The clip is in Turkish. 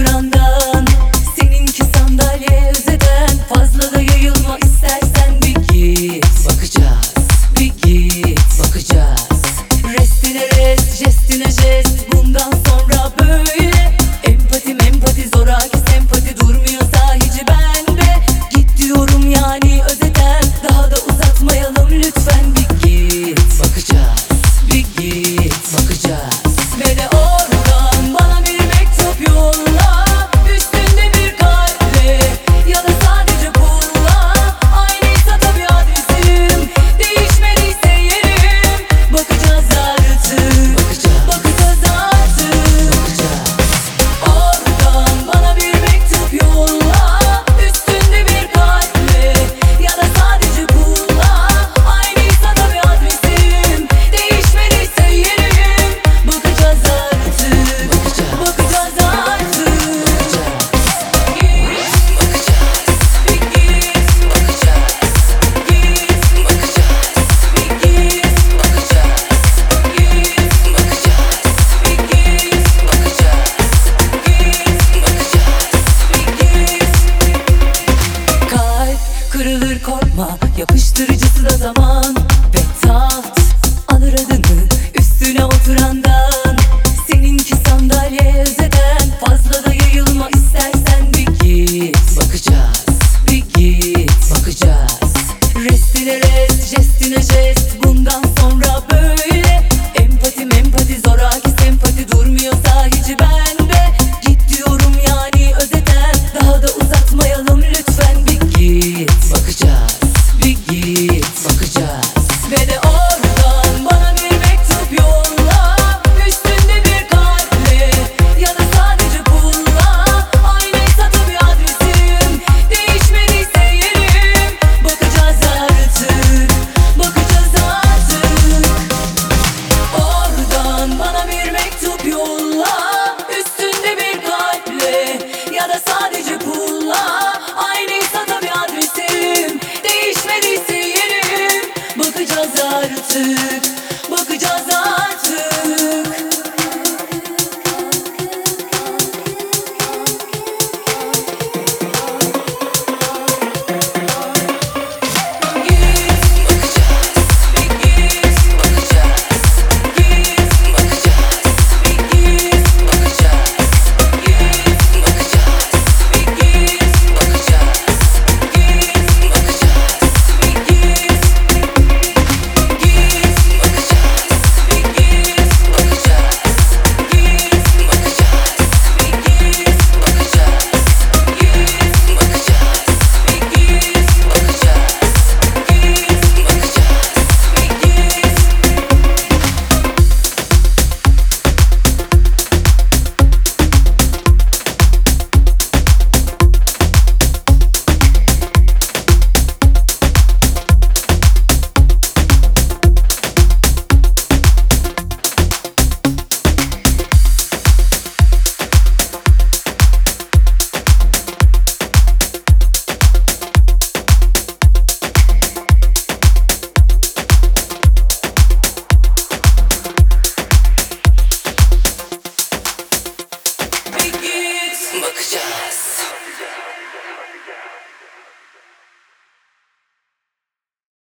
oturan da Unutma yapıştırıcısı da zaman ve taht. Alır adını üstüne oturandan Seninki sandalye özel to